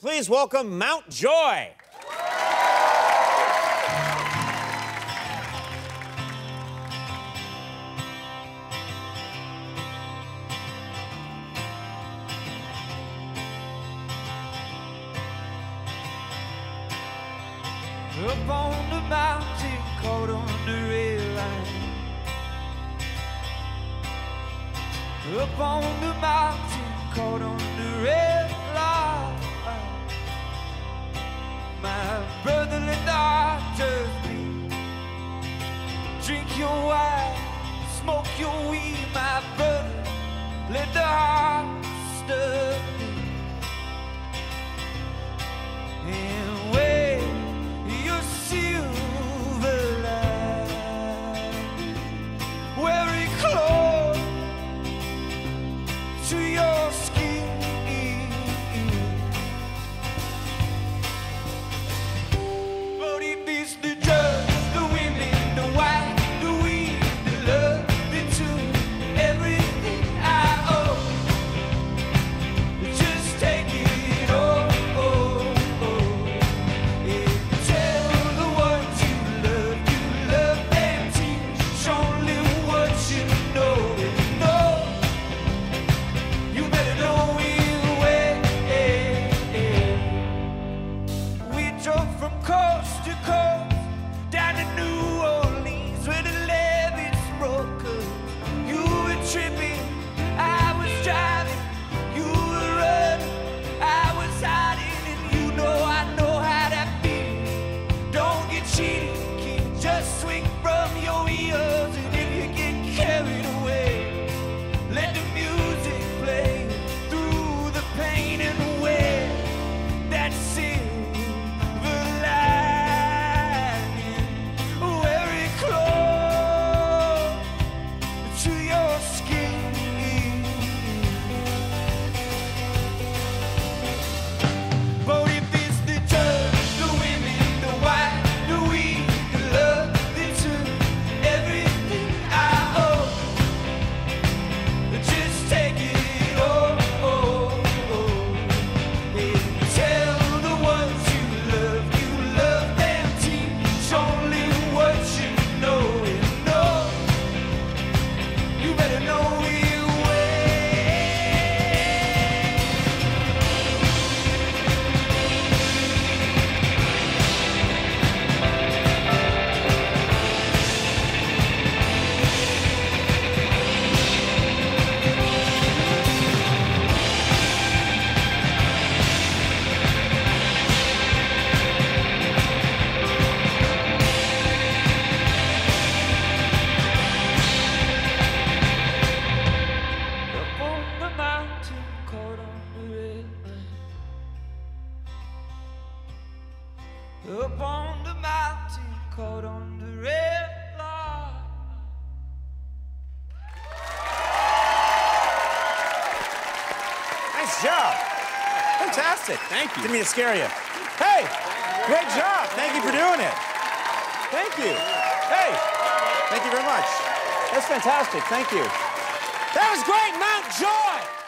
Please welcome Mount Joy. Up on the mountain, caught on the rail line. Up on the mountain, caught on the rail your wine, smoke your weed, my brother. Let the heart up on the mountain caught on the red. Nice job. Fantastic. Thank you. Didn't mean to scare you. Hey, great job. Thank you for doing it. Thank you. Hey, thank you very much. That's fantastic. Thank you. That was great, Mount Joy.